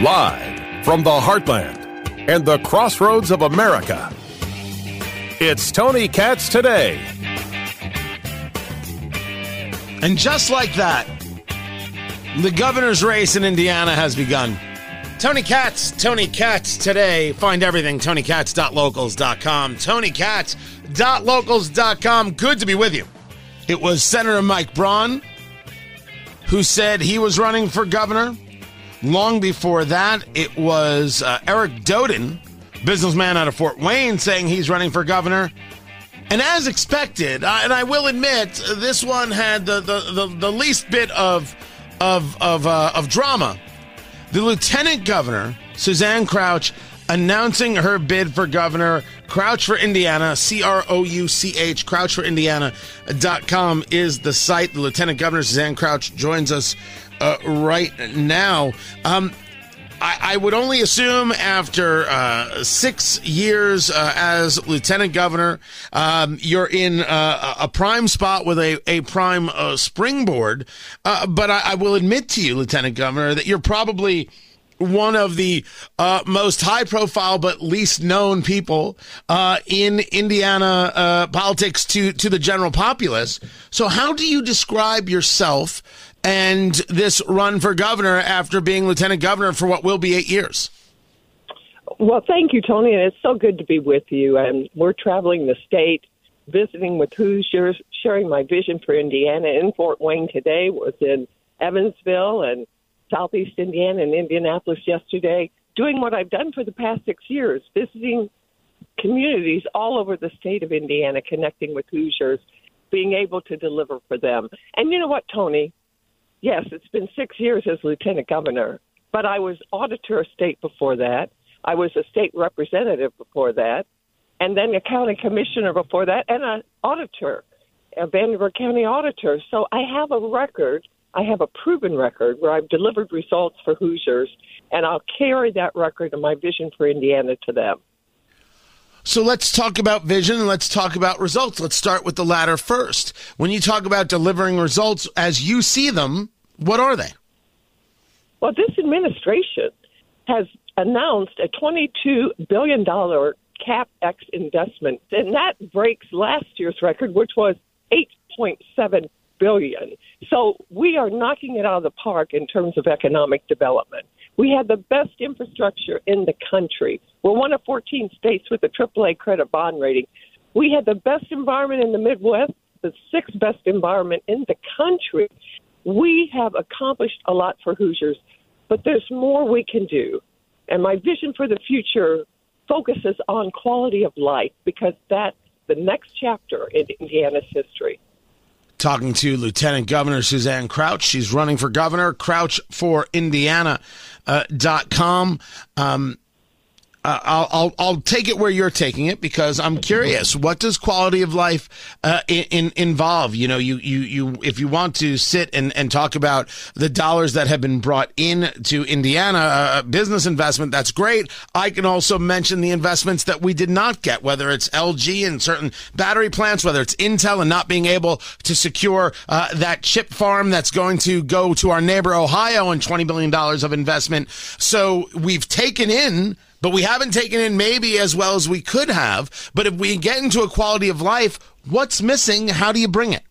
Live from the heartland and the crossroads of America, it's Tony Katz today. And just like that, the governor's race in Indiana has begun. Tony Katz, Tony Katz today. Find everything, tonykatz.locals.com. Tonykatz.locals.com. Good to be with you. It was Senator Mike Braun who said he was running for governor. Long before that, it was uh, Eric Doden, businessman out of Fort Wayne, saying he's running for governor. And as expected, uh, and I will admit, this one had the, the, the, the least bit of of of, uh, of drama. The lieutenant governor, Suzanne Crouch, announcing her bid for governor. Crouch for Indiana, C R O U C H, Crouch for Indiana.com is the site. The lieutenant governor, Suzanne Crouch, joins us uh, right now. Um, I, I, would only assume after uh, six years uh, as lieutenant governor, um, you're in uh, a prime spot with a, a prime uh, springboard. Uh, but I, I, will admit to you, lieutenant governor, that you're probably one of the uh, most high profile but least known people in Indiana politics to, to the general populace. So, how do you describe yourself? And this run for governor after being lieutenant governor for what will be eight years? Well, thank you, Tony, and it's so good to be with you. And we're traveling the state, visiting with Hoosiers, sharing my vision for Indiana. In Fort Wayne today was in Evansville and Southeast Indiana and Indianapolis yesterday, doing what I've done for the past six years, visiting communities all over the state of Indiana, connecting with Hoosiers, being able to deliver for them. And you know what, Tony? Yes, it's been six years as lieutenant governor, but I was auditor of state before that. I was a state representative before that, and then a county commissioner before that, and an auditor, a Vanderburgh County auditor. So I have a record. I have a proven record where I've delivered results for Hoosiers, and I'll carry that record and my vision for Indiana to them. So let's talk about vision and let's talk about results. Let's start with the latter first. When you talk about delivering results as you see them, what are they? Well, this administration has announced a $22 billion CapEx investment, and that breaks last year's record, which was 8.7 billion. So we are knocking it out of the park in terms of economic development. We have the best infrastructure in the country. We're one of 14 states with a AAA credit bond rating. We had the best environment in the Midwest, the sixth best environment in the country. We have accomplished a lot for Hoosiers, but there's more we can do. And my vision for the future focuses on quality of life because that's the next chapter in Indiana's history talking to Lieutenant Governor Suzanne Crouch. She's running for governor. Crouch for Indiana uh. Um, uh, I'll, I'll, I'll take it where you're taking it because I'm curious. What does quality of life uh, in, in, involve? You know, you, you, you, if you want to sit and, and talk about the dollars that have been brought in to Indiana, uh, business investment, that's great. I can also mention the investments that we did not get, whether it's LG and certain battery plants, whether it's Intel and not being able to secure uh, that chip farm that's going to go to our neighbor Ohio and $20 billion of investment. So we've taken in but we haven't taken in maybe as well as we could have. But if we get into a quality of life, what's missing? How do you bring it?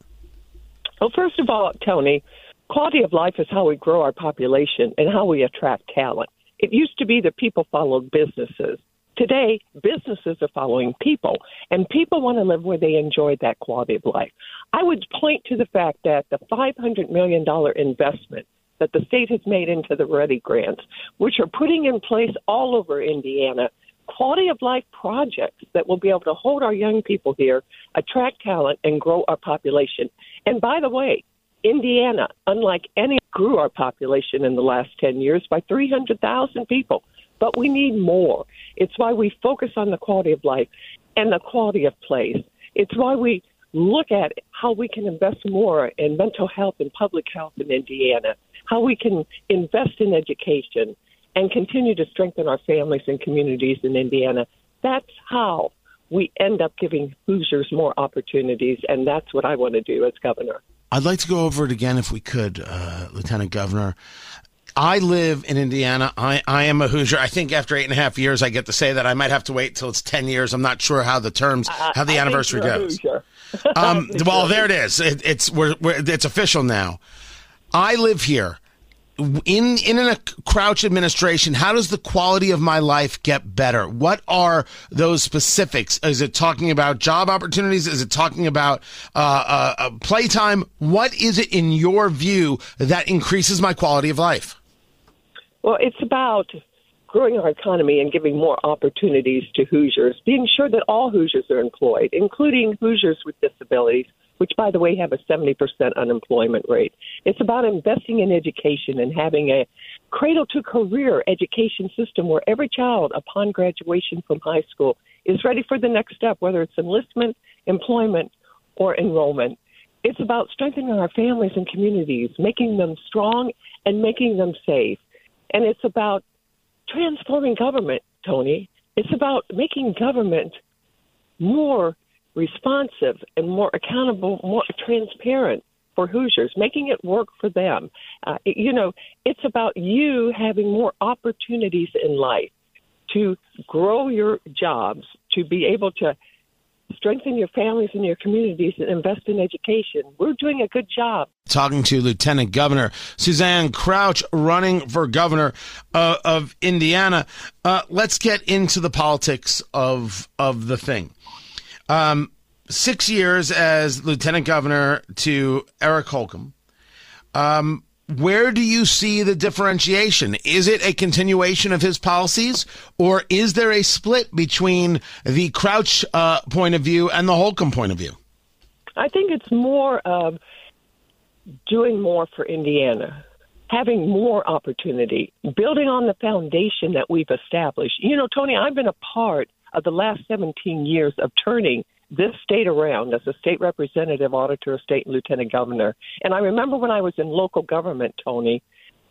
Well, first of all, Tony, quality of life is how we grow our population and how we attract talent. It used to be that people followed businesses. Today, businesses are following people, and people want to live where they enjoy that quality of life. I would point to the fact that the $500 million investment that the state has made into the Ready grants, which are putting in place all over Indiana quality of life projects that will be able to hold our young people here, attract talent, and grow our population. And by the way, Indiana, unlike any, grew our population in the last 10 years by 300,000 people. But we need more. It's why we focus on the quality of life and the quality of place. It's why we look at how we can invest more in mental health and public health in Indiana how we can invest in education and continue to strengthen our families and communities in Indiana. That's how we end up giving Hoosiers more opportunities, and that's what I want to do as governor. I'd like to go over it again if we could, uh, Lieutenant Governor. I live in Indiana. I, I am a Hoosier. I think after eight and a half years, I get to say that. I might have to wait till it's 10 years. I'm not sure how the terms, how the anniversary think you're a goes. Um, well, there it is. It, it's we're, we're, it's official now. I live here. In in a Crouch administration, how does the quality of my life get better? What are those specifics? Is it talking about job opportunities? Is it talking about uh, uh, uh, playtime? What is it in your view that increases my quality of life? Well, it's about growing our economy and giving more opportunities to Hoosiers, being sure that all Hoosiers are employed, including Hoosiers with disabilities, which, by the way, have a 70% unemployment rate. It's about investing in education and having a cradle to career education system where every child, upon graduation from high school, is ready for the next step, whether it's enlistment, employment, or enrollment. It's about strengthening our families and communities, making them strong and making them safe. And it's about transforming government, Tony. It's about making government more responsive and more accountable, more transparent for Hoosiers, making it work for them. Uh, it- you know, it's about you having more opportunities in life to grow your jobs, to be able to strengthen your families and your communities and invest in education. We're doing a good job. talking to Lieutenant Governor Suzanne Crouch, running for governor uh, of Indiana. Uh, let's get into the politics of of the thing. Um, six years as lieutenant governor to Eric Holcomb. Um, where do you see the differentiation? Is it a continuation of his policies, or is there a split between the Crouch uh, point of view and the Holcomb point of view? I think it's more of doing more for Indiana, having more opportunity, building on the foundation that we've established. You know, Tony, I've been a part of the last 17 years of turning this state around as a state representative, auditor, state and lieutenant governor. And I remember when I was in local government, Tony,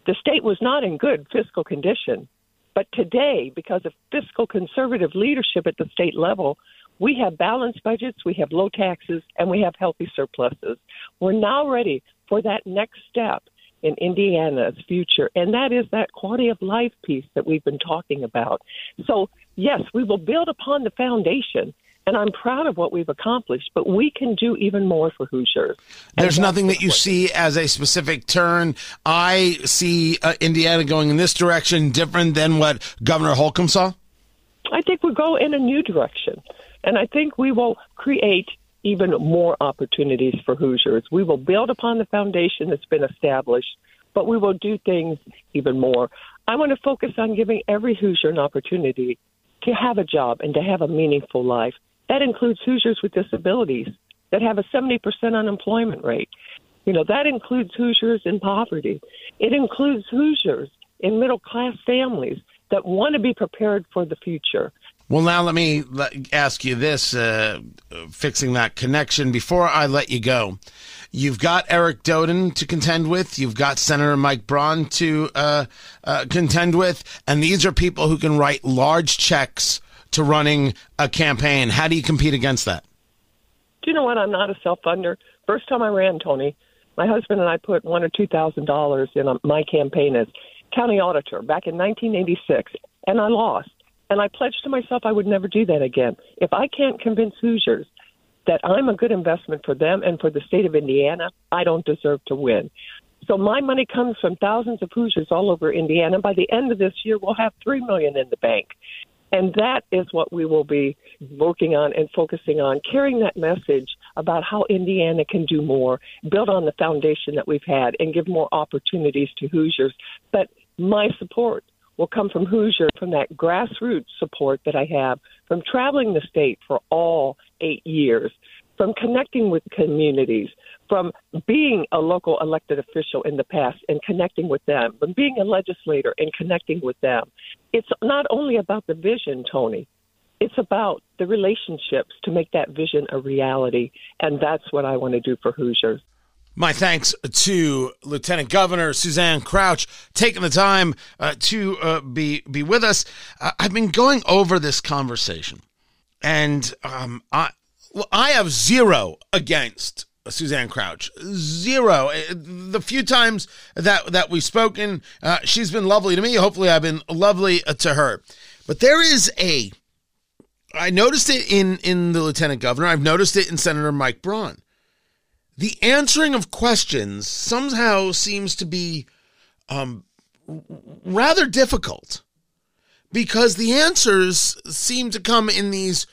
the state was not in good fiscal condition. But today, because of fiscal conservative leadership at the state level, we have balanced budgets, we have low taxes, and we have healthy surpluses. We're now ready for that next step in Indiana's future, and that is that quality of life piece that we've been talking about. So, yes, we will build upon the foundation. And I'm proud of what we've accomplished, but we can do even more for Hoosiers. There's nothing that you see as a specific turn. I see uh, Indiana going in this direction different than what Governor Holcomb saw. I think we'll go in a new direction. And I think we will create even more opportunities for Hoosiers. We will build upon the foundation that's been established, but we will do things even more. I want to focus on giving every Hoosier an opportunity to have a job and to have a meaningful life. That includes Hoosiers with disabilities that have a 70% unemployment rate. You know, that includes Hoosiers in poverty. It includes Hoosiers in middle class families that want to be prepared for the future. Well, now let me ask you this, uh, fixing that connection. Before I let you go, you've got Eric Doden to contend with. You've got Senator Mike Braun to uh, uh, contend with. And these are people who can write large checks to running a campaign. How do you compete against that? Do you know what? I'm not a self funder. First time I ran, Tony, my husband and I put one or two thousand dollars in my campaign as county auditor back in 1986, and I lost. And I pledged to myself I would never do that again. If I can't convince Hoosiers that I'm a good investment for them and for the state of Indiana, I don't deserve to win. So my money comes from thousands of Hoosiers all over Indiana. By the end of this year, we'll have three million in the bank. And that is what we will be working on and focusing on, carrying that message about how Indiana can do more, build on the foundation that we've had, and give more opportunities to Hoosiers. But my support will come from Hoosier, from that grassroots support that I have, from traveling the state for all eight years, from connecting with communities, from being a local elected official in the past and connecting with them, from being a legislator and connecting with them. It's not only about the vision, Tony. It's about the relationships to make that vision a reality. And that's what I want to do for Hoosiers. My thanks to Lieutenant Governor Suzanne Crouch taking the time uh, to uh, be be with us. Uh, I've been going over this conversation, and um, I well, I have zero against Suzanne Crouch. Zero. Uh, the few times that that we've spoken, uh, she's been lovely to me. Hopefully, I've been lovely uh, to her. But there is a. I noticed it in in the lieutenant governor. I've noticed it in Senator Mike Braun. The answering of questions somehow seems to be um, rather difficult because the answers seem to come in these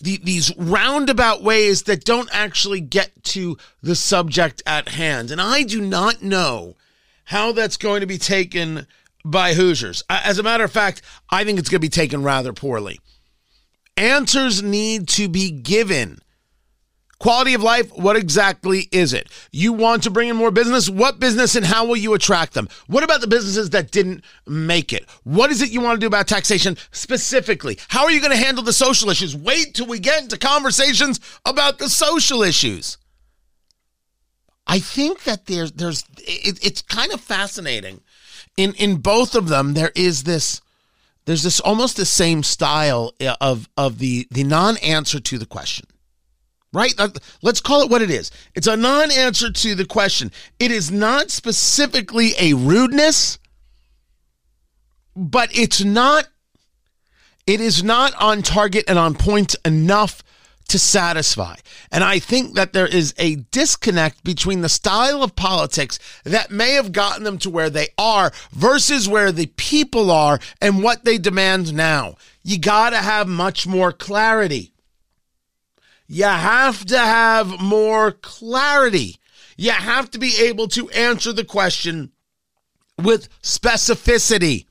the, these roundabout ways that don't actually get to the subject at hand. And I do not know how that's going to be taken by Hoosiers. As a matter of fact, I think it's going to be taken rather poorly. Answers need to be given Quality of life, what exactly is it? You want to bring in more business? What business and how will you attract them? What about the businesses that didn't make it? What is it you want to do about taxation specifically? How are you going to handle the social issues? Wait till we get into conversations about the social issues. I think that there's there's it, it's kind of fascinating. In in both of them, there is this there's this almost the same style uh, of of the the non-answer to the question right? Let's call it what it is. It's a non answer to the question. It is not specifically a rudeness, but it's not. It is not on target and on point enough to satisfy. And I think that there is a disconnect between the style of politics that may have gotten them to where they are versus where the people are and what they demand now. You got to have much more clarity. You have to have more clarity. You have to be able to answer the question with specificity.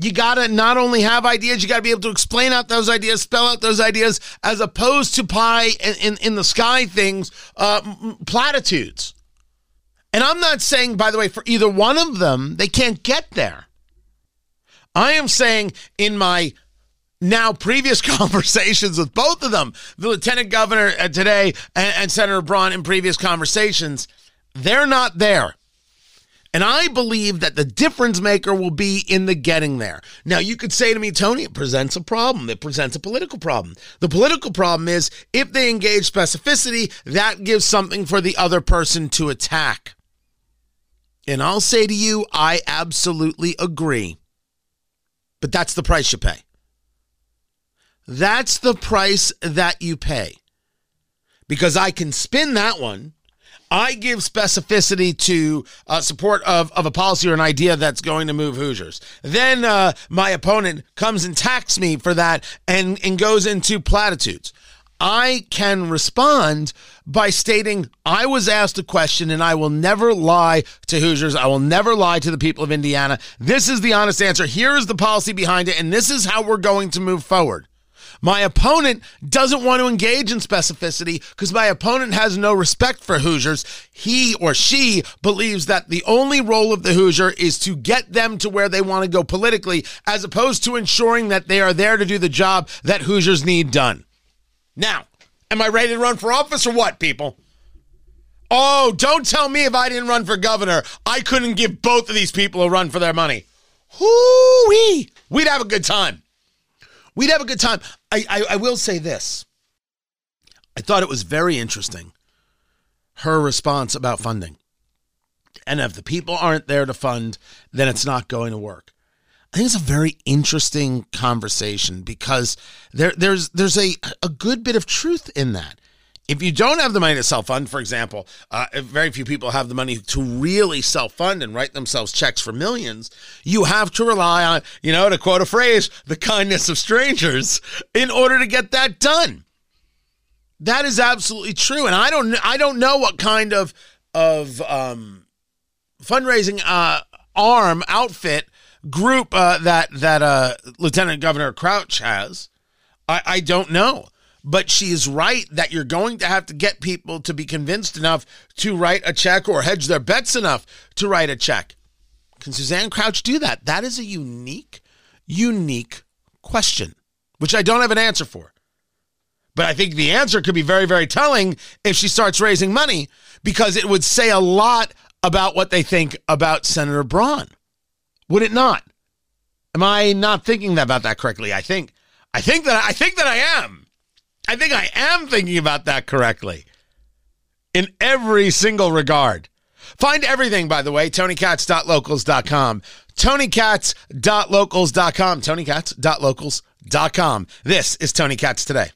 You got to not only have ideas, you got to be able to explain out those ideas, spell out those ideas, as opposed to pie in, in, in the sky things, uh, platitudes. And I'm not saying, by the way, for either one of them, they can't get there. I am saying in my now previous conversations with both of them, the lieutenant governor uh, today and, and Senator Braun in previous conversations, they're not there. And I believe that the difference maker will be in the getting there. Now, you could say to me, Tony, it presents a problem. It presents a political problem. The political problem is if they engage specificity, that gives something for the other person to attack. And I'll say to you, I absolutely agree. But that's the price you pay. That's the price that you pay. Because I can spin that one. I give specificity to uh, support of, of a policy or an idea that's going to move Hoosiers. Then uh, my opponent comes and attacks me for that and, and goes into platitudes. I can respond by stating I was asked a question and I will never lie to Hoosiers. I will never lie to the people of Indiana. This is the honest answer. Here is the policy behind it, and this is how we're going to move forward. My opponent doesn't want to engage in specificity because my opponent has no respect for Hoosiers. He or she believes that the only role of the Hoosier is to get them to where they want to go politically, as opposed to ensuring that they are there to do the job that Hoosiers need done. Now, am I ready to run for office or what, people? Oh, don't tell me if I didn't run for governor, I couldn't give both of these people a run for their money. Hoo-wee! We'd have a good time. We'd have a good time. I, I, I will say this. I thought it was very interesting, her response about funding. And if the people aren't there to fund, then it's not going to work. I think it's a very interesting conversation because there, there's there's a, a good bit of truth in that if you don't have the money to self fund, for example, uh, very few people have the money to really self fund and write themselves checks for millions. You have to rely on, you know, to quote a phrase, the kindness of strangers in order to get that done. That is absolutely true, and I don't, I don't know what kind of of um, fundraising uh, arm outfit group uh, that that uh, Lieutenant Governor Crouch has. I, I don't know but she is right that you're going to have to get people to be convinced enough to write a check or hedge their bets enough to write a check. Can Suzanne Crouch do that? That is a unique, unique question, which I don't have an answer for. But I think the answer could be very, very telling if she starts raising money because it would say a lot about what they think about Senator Braun. Would it not? Am I not thinking about that correctly? I think I think that I think that I am. I think I am thinking about that correctly. in every single regard. Find everything, by the way, tonykatz.locals.com. Tonykatz.locals.com. Tonykatz.locals.com. This is Tony Katz Today.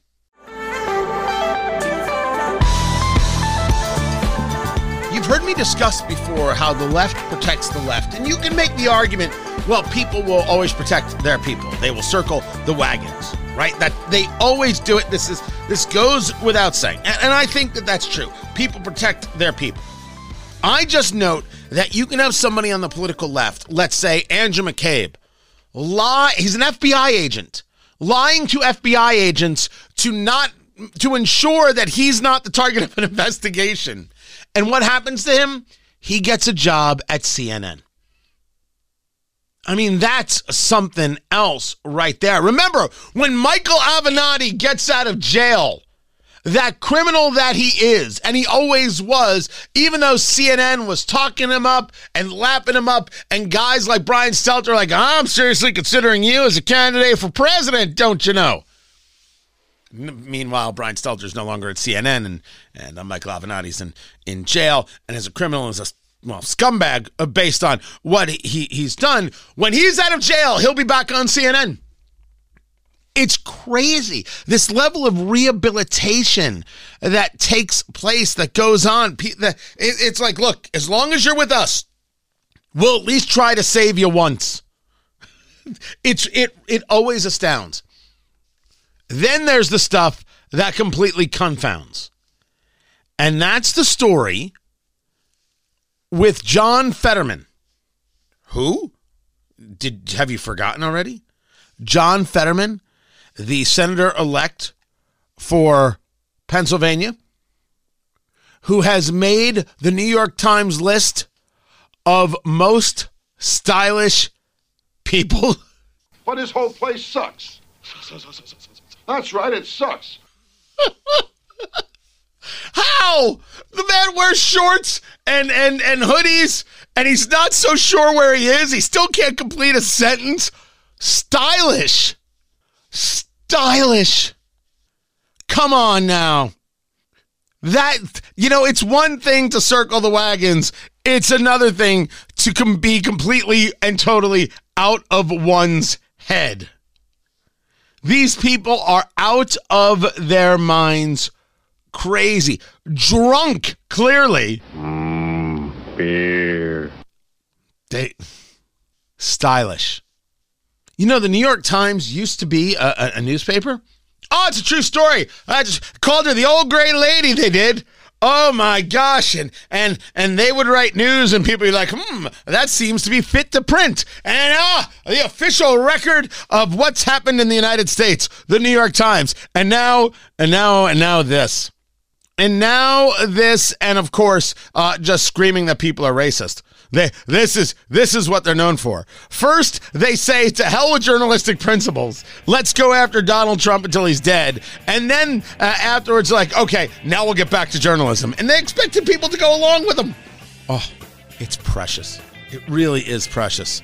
You've heard me discuss before how the left protects the left, and you can make the argument, well, people will always protect their people. They will circle the wagons, right? That they always do it. This is this goes without saying, and, and I think that that's true. People protect their people. I just note that you can have somebody on the political left, let's say Andrew McCabe, lie. He's an FBI agent, lying to FBI agents to not to ensure that he's not the target of an investigation. And what happens to him? He gets a job at CNN. I mean, that's something else right there. Remember, when Michael Avenatti gets out of jail, that criminal that he is, and he always was, even though CNN was talking him up and lapping him up, and guys like Brian Stelter, like, I'm seriously considering you as a candidate for president, don't you know? Meanwhile, Brian Stelter's no longer at CNN, and and uh, Michael Avenatti's in in jail, and as a criminal, as a well scumbag uh, based on what he he's done. When he's out of jail, he'll be back on CNN. It's crazy. This level of rehabilitation that takes place, that goes on. It's like, look, as long as you're with us, we'll at least try to save you once. It's it it always astounds. Then there's the stuff that completely confounds. And that's the story with John Fetterman. Who? Did have you forgotten already? John Fetterman, the senator elect for Pennsylvania, who has made the New York Times list of most stylish people. But his whole place sucks. That's right, it sucks. How? The man wears shorts and, and, and hoodies, and he's not so sure where he is. He still can't complete a sentence. Stylish. Stylish. Come on now. That, you know, it's one thing to circle the wagons, it's another thing to com- be completely and totally out of one's head. These people are out of their minds, crazy, drunk, clearly. Mm, beer. They stylish. You know, the New York Times used to be a, a, a newspaper. Oh, it's a true story. I just called her the old gray lady. They did. Oh my gosh, and and and they would write news, and people be like, "Hmm, that seems to be fit to print." And ah, the official record of what's happened in the United States, the New York Times, and now and now and now this, and now this, and of course, uh, just screaming that people are racist. They, this is this is what they're known for. First, they say to hell with journalistic principles. Let's go after Donald Trump until he's dead. And then uh, afterwards, like, okay, now we'll get back to journalism. And they expected people to go along with them. Oh, it's precious. It really is precious.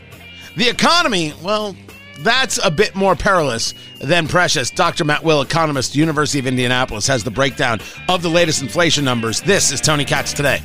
The economy, well, that's a bit more perilous than precious. Dr. Matt Will, economist, University of Indianapolis, has the breakdown of the latest inflation numbers. This is Tony Katz today.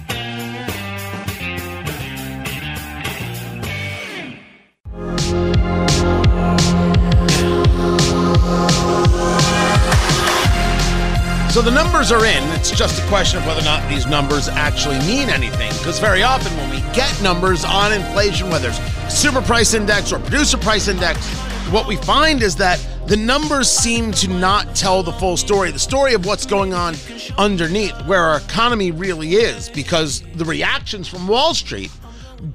So the numbers are in. It's just a question of whether or not these numbers actually mean anything. Because very often when we get numbers on inflation, whether it's consumer price index or producer price index, what we find is that the numbers seem to not tell the full story, the story of what's going on underneath, where our economy really is, because the reactions from Wall Street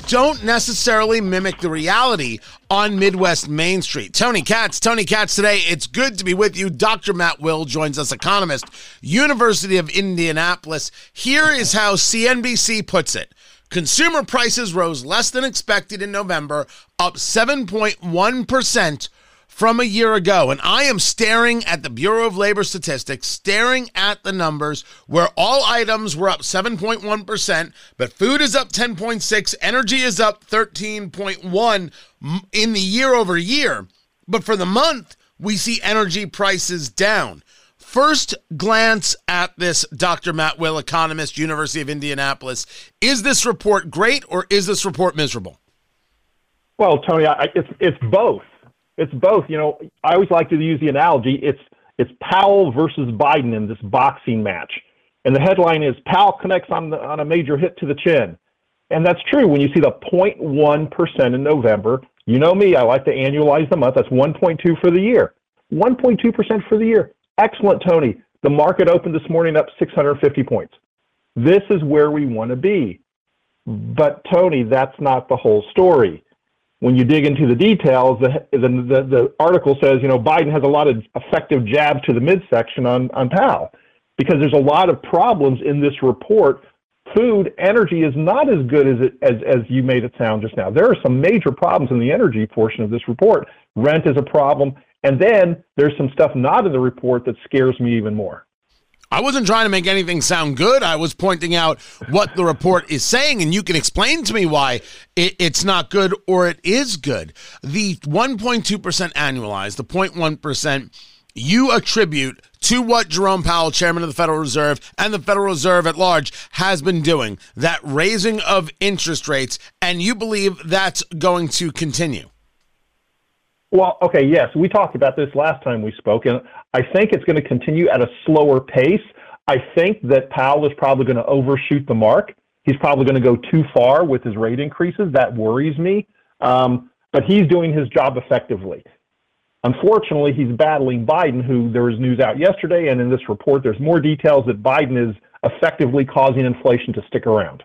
don't necessarily mimic the reality on Midwest Main Street. Tony Katz, Tony Katz today. It's good to be with you. Dr. Matt Will joins us, economist, University of Indianapolis. Here is how CNBC puts it. Consumer prices rose less than expected in November, up 7.1% from a year ago. And I am staring at the Bureau of Labor Statistics, staring at the numbers where all items were up 7.1%, but food is up 10.6, energy is up 13.1 in the year over year. But for the month, we see energy prices down. first glance at this, Dr. Matt Will, economist, University of Indianapolis, is this report great or is this report miserable? Well, Tony, I, it's it's both. It's both. You know, I always like to use the analogy. It's it's Powell versus Biden in this boxing match, and the headline is Powell connects on the, on a major hit to the chin, and that's true. When you see the 0.1 percent in November, you know me. I like to annualize the month. That's 1.2 for the year. 1.2 percent for the year. Excellent, Tony. The market opened this morning up 650 points. This is where we want to be. But, Tony, that's not the whole story. When you dig into the details, the, the, the, article says, you know, Biden has a lot of effective jabs to the midsection on, on Powell because there's a lot of problems in this report. Food, energy is not as good as, it, as, as you made it sound just now. There are some major problems in the energy portion of this report. Rent is a problem. And then there's some stuff not in the report that scares me even more. I wasn't trying to make anything sound good. I was pointing out what the report is saying, and you can explain to me why it, it's not good or it is good. The 1.2% annualized, the 0.1%, you attribute to what Jerome Powell, chairman of the Federal Reserve, and the Federal Reserve at large has been doing, that raising of interest rates, and you believe that's going to continue. Well, okay, yes, we talked about this last time we spoke, and I think it's going to continue at a slower pace. I think that Powell is probably going to overshoot the mark. He's probably going to go too far with his rate increases. That worries me. Um, but he's doing his job effectively. Unfortunately, he's battling Biden, who there was news out yesterday, and in this report, there's more details that Biden is effectively causing inflation to stick around.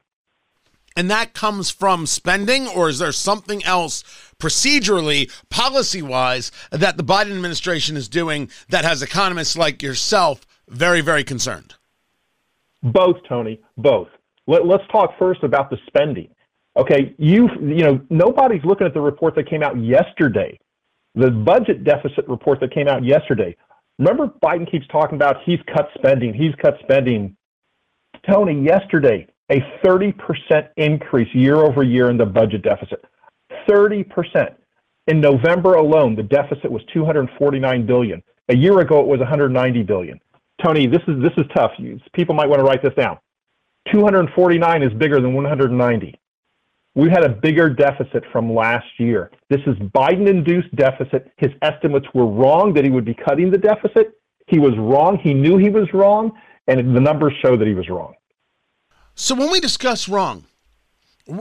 And that comes from spending, or is there something else procedurally, policy wise, that the Biden administration is doing that has economists like yourself very, very concerned? Both, Tony, both. Let, us talk first about the spending. Okay, you you know nobody's looking at the report that came out yesterday, the budget deficit report that came out yesterday. Remember, Biden keeps talking about he's cut spending, he's cut spending. Tony, yesterday a 30% increase year over year in the budget deficit. 30%. In November alone, the deficit was 249 billion. A year ago, it was 190 billion. Tony, this is this is tough. People might want to write this down. 249 is bigger than 190. We had a bigger deficit from last year. This is Biden-induced deficit. His estimates were wrong that he would be cutting the deficit. He was wrong. He knew he was wrong, and the numbers show that he was wrong. So when we discuss wrong,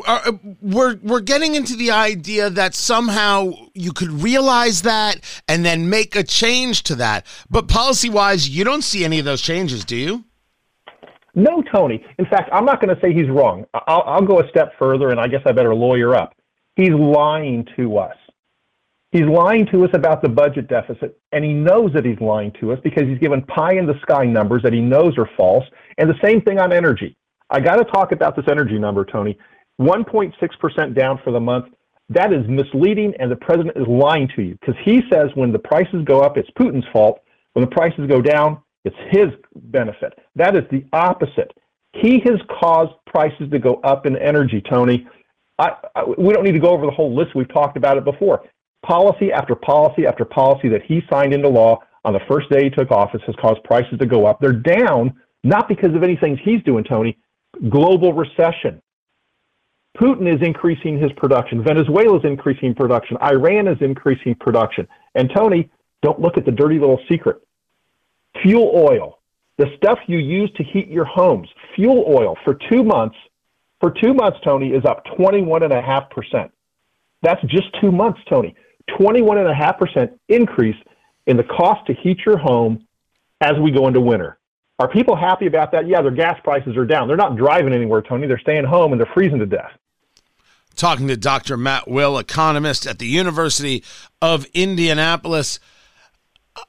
uh, we're we're getting into the idea that somehow you could realize that and then make a change to that. But policy wise, you don't see any of those changes, do you? No, Tony. In fact, I'm not going to say he's wrong. I'll, I'll go a step further, and I guess I better lawyer up. He's lying to us. He's lying to us about the budget deficit, and he knows that he's lying to us because he's given pie in the sky numbers that he knows are false. And the same thing on energy. I got to talk about this energy number, Tony. 1.6% down for the month. That is misleading, and the president is lying to you because he says when the prices go up, it's Putin's fault. When the prices go down, it's his benefit. That is the opposite. He has caused prices to go up in energy, Tony. I, I, we don't need to go over the whole list. We've talked about it before. Policy after policy after policy that he signed into law on the first day he took office has caused prices to go up. They're down not because of anything he's doing, Tony, global recession. Putin is increasing his production. Venezuela is increasing production. Iran is increasing production. And Tony, don't look at the dirty little secret. Fuel oil, the stuff you use to heat your homes, fuel oil for two months, for two months, Tony, is up 21.5%. That's just two months, Tony. 21.5% increase in the cost to heat your home as we go into winter. Are people happy about that? Yeah, their gas prices are down. They're not driving anywhere, Tony. They're staying home and they're freezing to death. Talking to Dr. Matt Will, economist at the University of Indianapolis.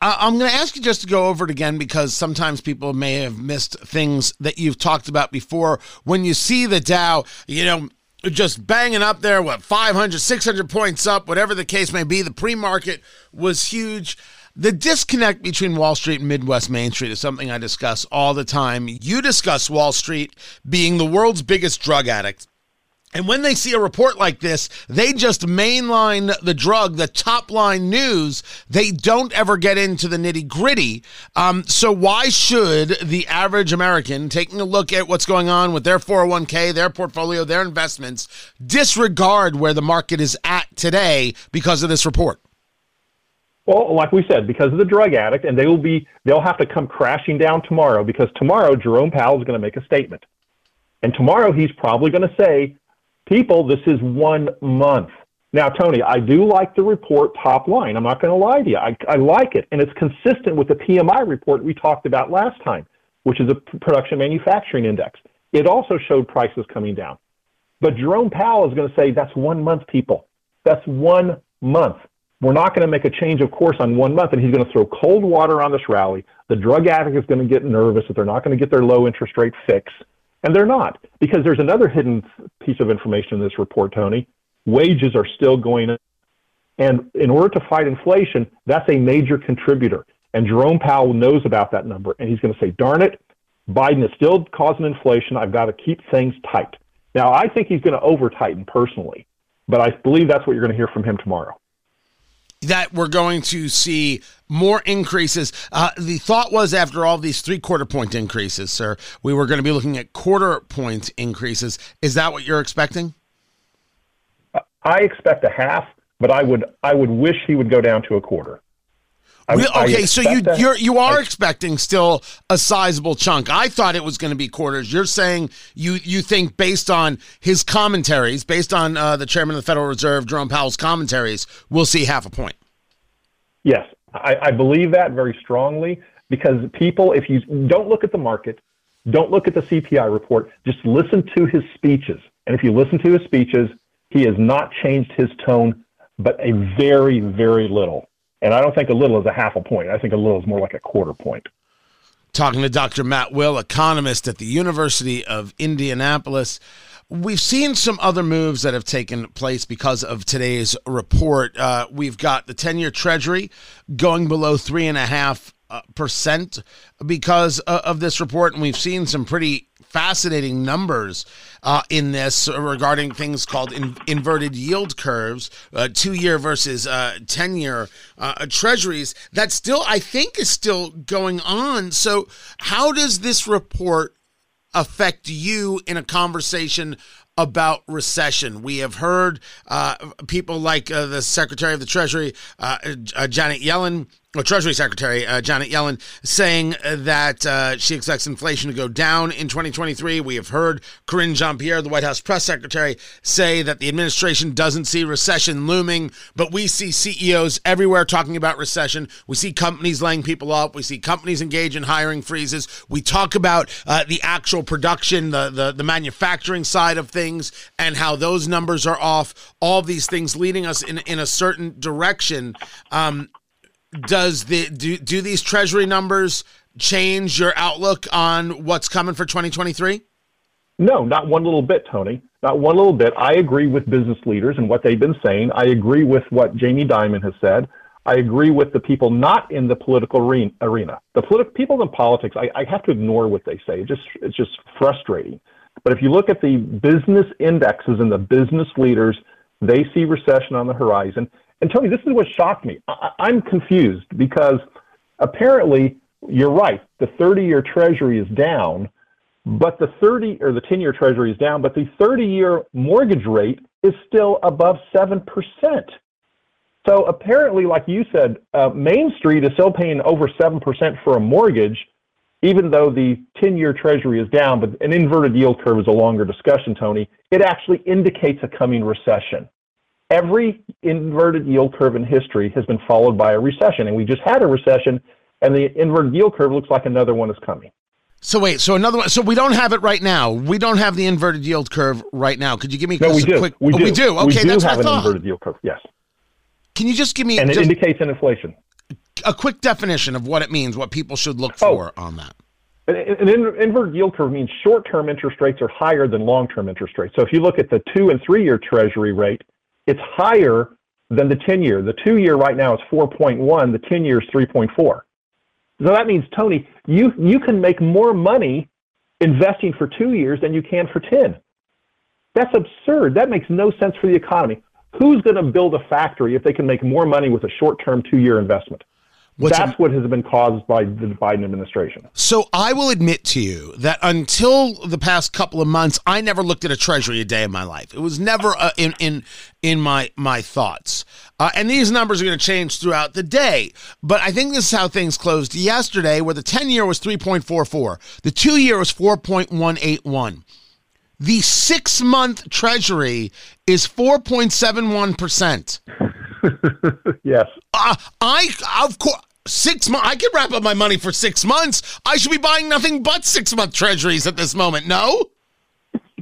I- am going to ask you just to go over it again because sometimes people may have missed things that you've talked about before. When you see the Dow, you know, just banging up there, what, 500, 600 points up, whatever the case may be, the pre market was huge. The disconnect between Wall Street and Midwest Main Street is something I discuss all the time. You discuss Wall Street being the world's biggest drug addict And when they see a report like this, they just mainline the drug, the top line news. They don't ever get into the nitty gritty. Um, so, why should the average American, taking a look at what's going on with their 401k, their portfolio, their investments, disregard where the market is at today because of this report? Well, like we said, because of the drug addict, and they will be, they'll have to come crashing down tomorrow because tomorrow Jerome Powell is going to make a statement. And tomorrow he's probably going to say, people, this is one month. Now, Tony, I do like the report top line. I'm not going to lie to you. I, I like it. And it's consistent with the PMI report we talked about last time, which is a production manufacturing index. It also showed prices coming down. But Jerome Powell is going to say that's one month, people. That's one month. We're not going to make a change of course on one month. And he's going to throw cold water on this rally. The drug addict is going to get nervous that they're not going to get their low interest rate fix. And they're not, because there's another hidden piece of information in this report, Tony. Wages are still going up. And in order to fight inflation, that's a major contributor. And Jerome Powell knows about that number. And he's going to say, darn it, Biden is still causing inflation. I've got to keep things tight. Now, I think he's going to over tighten personally, but I believe that's what you're going to hear from him tomorrow that we're going to see more increases. Uh, the thought was after all these three quarter point increases, sir, we were going to be looking at quarter point increases. Is that what you're expecting? I expect a half, but I would I would wish he would go down to a quarter. I, okay, I so you that. you're you are I, expecting still a sizable chunk. I thought it was going to be quarters. You're saying you you think based on his commentaries, based on uh, the chairman of the Federal Reserve, Jerome Powell's commentaries, we'll see half a point. Yes, I, I believe that very strongly because people, if you don't look at the market, don't look at the CPI report, just listen to his speeches. And if you listen to his speeches, he has not changed his tone, but a very, very little. And I don't think a little is a half a point. I think a little is more like a quarter point. Talking to Dr. Matt Will, economist at the University of Indianapolis. We've seen some other moves that have taken place because of today's report. Uh, we've got the 10 year Treasury going below three and a half uh, percent because uh, of this report, and we've seen some pretty fascinating numbers uh, in this regarding things called in, inverted yield curves, uh, two year versus uh, 10 year uh, treasuries. That still, I think, is still going on. So, how does this report affect you in a conversation about recession. We have heard uh, people like uh, the Secretary of the Treasury, uh, uh Janet Yellen, Treasury Secretary uh, Janet Yellen saying uh, that uh, she expects inflation to go down in 2023. We have heard Karine Jean Pierre, the White House press secretary, say that the administration doesn't see recession looming, but we see CEOs everywhere talking about recession. We see companies laying people off. We see companies engage in hiring freezes. We talk about uh, the actual production, the, the, the manufacturing side of things, and how those numbers are off. All these things leading us in, in a certain direction. Um, does the do, do these treasury numbers change your outlook on what's coming for 2023 no not one little bit tony. Not one little bit. I agree with business leaders and what they've been saying. I agree with what jamie dimon has said. I agree with the people not in the political arena the politi- people in politics I, I have to ignore what they say. It just it's just frustrating. But if you look at the business indexes and the business leaders they see recession on the horizon and Tony, this is what shocked me. I, I'm confused because apparently you're right. The 30 year treasury is down, but the 30 or the 10 year treasury is down, but the 30 year mortgage rate is still above 7%. So apparently, like you said, uh, Main Street is still paying over 7% for a mortgage, even though the 10 year treasury is down. But an inverted yield curve is a longer discussion, Tony. It actually indicates a coming recession every inverted yield curve in history has been followed by a recession, and we just had a recession, and the inverted yield curve looks like another one is coming. So wait, so another one. So we don't have it right now. We don't have the inverted yield curve right now. Could you give me no, we do. quick? We, oh, do. we do. Okay, we do that's have an inverted yield curve. Yes. Can you just give me and it indicates an inflation? A quick definition of what it means, what people should look oh. for oh. on that. An inverted yield curve means short-term interest rates are higher than long-term interest rates. So if you look at the two and three-year Treasury rate, it's higher than the 10 year. The two year right now is 4.1, the 10 year is 3.4. So that means, Tony, you, you can make more money investing for two years than you can for 10. That's absurd. That makes no sense for the economy. Who's going to build a factory if they can make more money with a short term two year investment? What's That's what has been caused by the Biden administration. So I will admit to you that until the past couple of months, I never looked at a treasury a day in my life. It was never uh, in in in my my thoughts. Uh, and these numbers are going to change throughout the day. But I think this is how things closed yesterday, where the ten year was three point four four, the two year was four point one eight one. The six month treasury is 4.71%. yes. Uh, I, of course. Six months. I could wrap up my money for six months. I should be buying nothing but six month treasuries at this moment. No,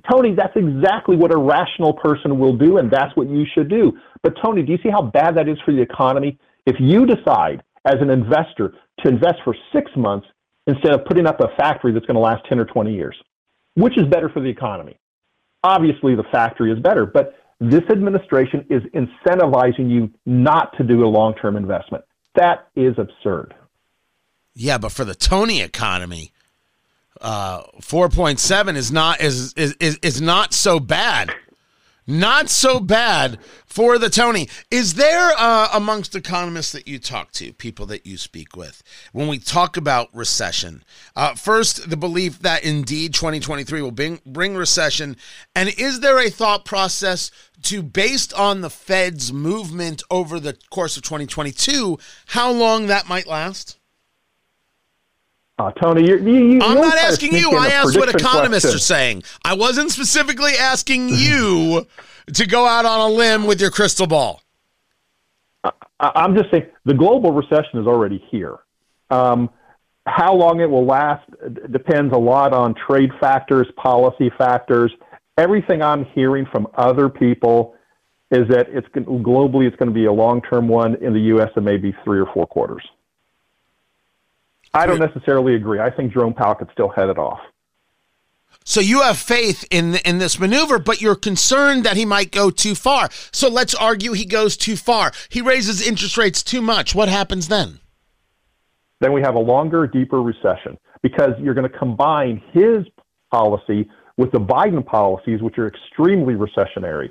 Tony, that's exactly what a rational person will do, and that's what you should do. But Tony, do you see how bad that is for the economy? If you decide as an investor to invest for six months instead of putting up a factory that's going to last ten or twenty years, which is better for the economy? Obviously, the factory is better, but this administration is incentivizing you not to do a long term investment. That is absurd. Yeah, but for the Tony economy, uh, 4.7 is not is, is is not so bad. Not so bad for the Tony. Is there uh, amongst economists that you talk to, people that you speak with, when we talk about recession? Uh, first, the belief that indeed 2023 will bring, bring recession. And is there a thought process to, based on the Fed's movement over the course of 2022, how long that might last? Uh, Tony, you, you, you I'm not asking you. I asked what economists question. are saying. I wasn't specifically asking you to go out on a limb with your crystal ball. I, I'm just saying the global recession is already here. Um, how long it will last depends a lot on trade factors, policy factors. Everything I'm hearing from other people is that it's globally it's going to be a long-term one in the U.S. and maybe three or four quarters. I don't necessarily agree. I think Jerome Powell could still head it off. So you have faith in in this maneuver, but you're concerned that he might go too far. So let's argue he goes too far. He raises interest rates too much. What happens then? Then we have a longer, deeper recession because you're going to combine his policy with the Biden policies, which are extremely recessionary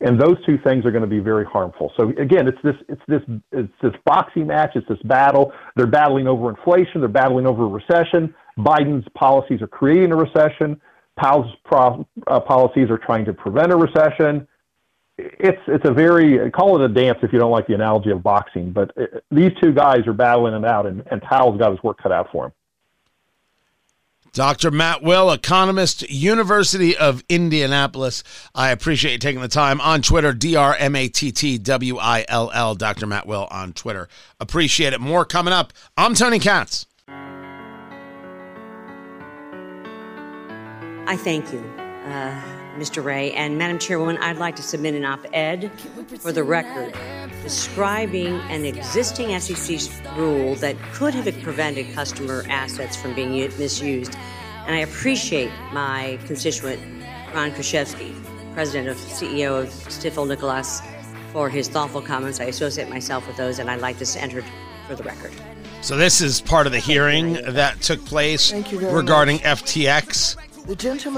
and those two things are going to be very harmful. So again, it's this it's this it's this boxing match. It's this battle. They're battling over inflation. They're battling over recession. Biden's policies are creating a recession. Powell's pro, uh, policies are trying to prevent a recession. It's it's a very call it a dance if you don't like the analogy of boxing, but it, uh, these two guys are battling it out, and, and Powell's got his work cut out for him. Dr. Matt Will, economist, University of Indianapolis. I appreciate you taking the time on Twitter, D R M A T T W I L L, Dr. Matt Will on Twitter. Appreciate it. More coming up. I'm Tony Katz. I thank you. Uh, Mr. Ray. And Madam Chairwoman, I'd like to submit an op ed for the record describing an existing SEC rule that could have prevented customer assets from being misused. And I appreciate my constituent, Ron Kruszewski, President of CEO of Stifel Nicolaus, for his thoughtful comments. I associate myself with those, and I'd like this entered for the record. So this is part of the hearing that took place regarding much. FTX.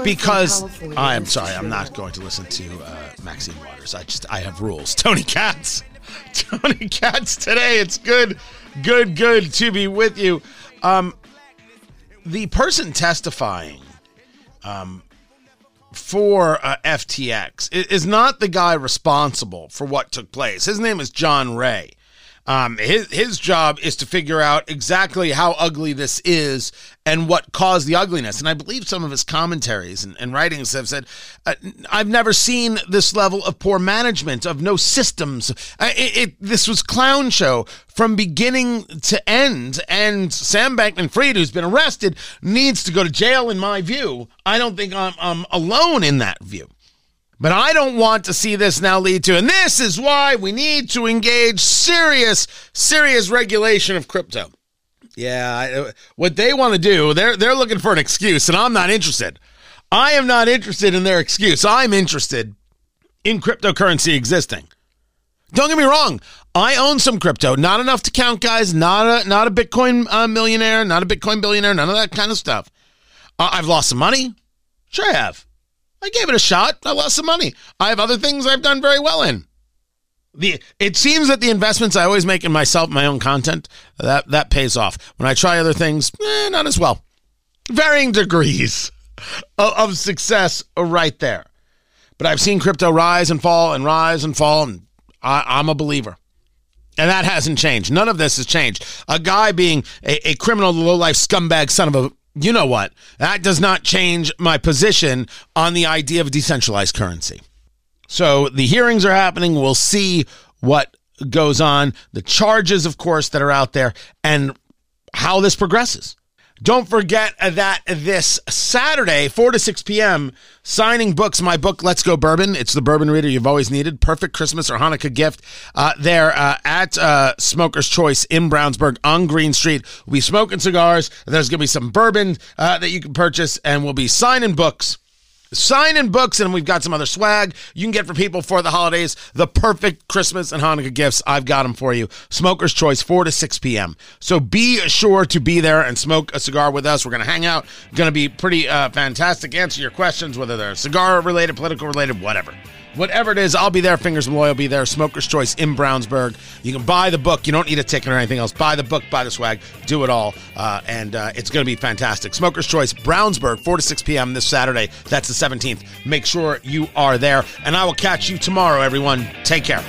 Because I am sorry, I'm not going to listen to uh, Maxine Waters. I just I have rules. Tony Katz, Tony Katz. Today it's good, good, good to be with you. Um, the person testifying um, for uh, FTX is not the guy responsible for what took place. His name is John Ray. Um, his his job is to figure out exactly how ugly this is and what caused the ugliness. And I believe some of his commentaries and, and writings have said, uh, "I've never seen this level of poor management, of no systems. It, it, this was clown show from beginning to end." And Sam Bankman-Fried, who's been arrested, needs to go to jail. In my view, I don't think I'm, I'm alone in that view. But I don't want to see this now lead to, and this is why we need to engage serious, serious regulation of crypto. Yeah, what they want to do, they're they're looking for an excuse, and I'm not interested. I am not interested in their excuse. I'm interested in cryptocurrency existing. Don't get me wrong. I own some crypto, not enough to count, guys. Not a not a Bitcoin uh, millionaire, not a Bitcoin billionaire, none of that kind of stuff. I've lost some money. Sure, I have. I gave it a shot. I lost some money. I have other things I've done very well in. The it seems that the investments I always make in myself, my own content, that that pays off. When I try other things, eh, not as well. Varying degrees of, of success right there. But I've seen crypto rise and fall and rise and fall, and I, I'm a believer. And that hasn't changed. None of this has changed. A guy being a, a criminal, low life scumbag son of a you know what? That does not change my position on the idea of decentralized currency. So the hearings are happening. We'll see what goes on, the charges, of course, that are out there, and how this progresses. Don't forget that this Saturday, 4 to 6 p.m., signing books, my book, Let's Go Bourbon. It's the bourbon reader you've always needed. Perfect Christmas or Hanukkah gift uh, there uh, at uh, Smoker's Choice in Brownsburg on Green Street. We'll be smoking cigars. There's going to be some bourbon uh, that you can purchase, and we'll be signing books signing books, and we've got some other swag you can get for people for the holidays. The perfect Christmas and Hanukkah gifts. I've got them for you. Smoker's Choice, 4 to 6 p.m. So be sure to be there and smoke a cigar with us. We're going to hang out. Going to be pretty uh, fantastic. Answer your questions, whether they're cigar related, political related, whatever. Whatever it is, I'll be there. Fingers Malloy will be there. Smoker's Choice in Brownsburg. You can buy the book. You don't need a ticket or anything else. Buy the book, buy the swag, do it all. Uh, and uh, it's going to be fantastic. Smoker's Choice, Brownsburg, 4 to 6 p.m. this Saturday. That's the 17th. Make sure you are there. And I will catch you tomorrow, everyone. Take care.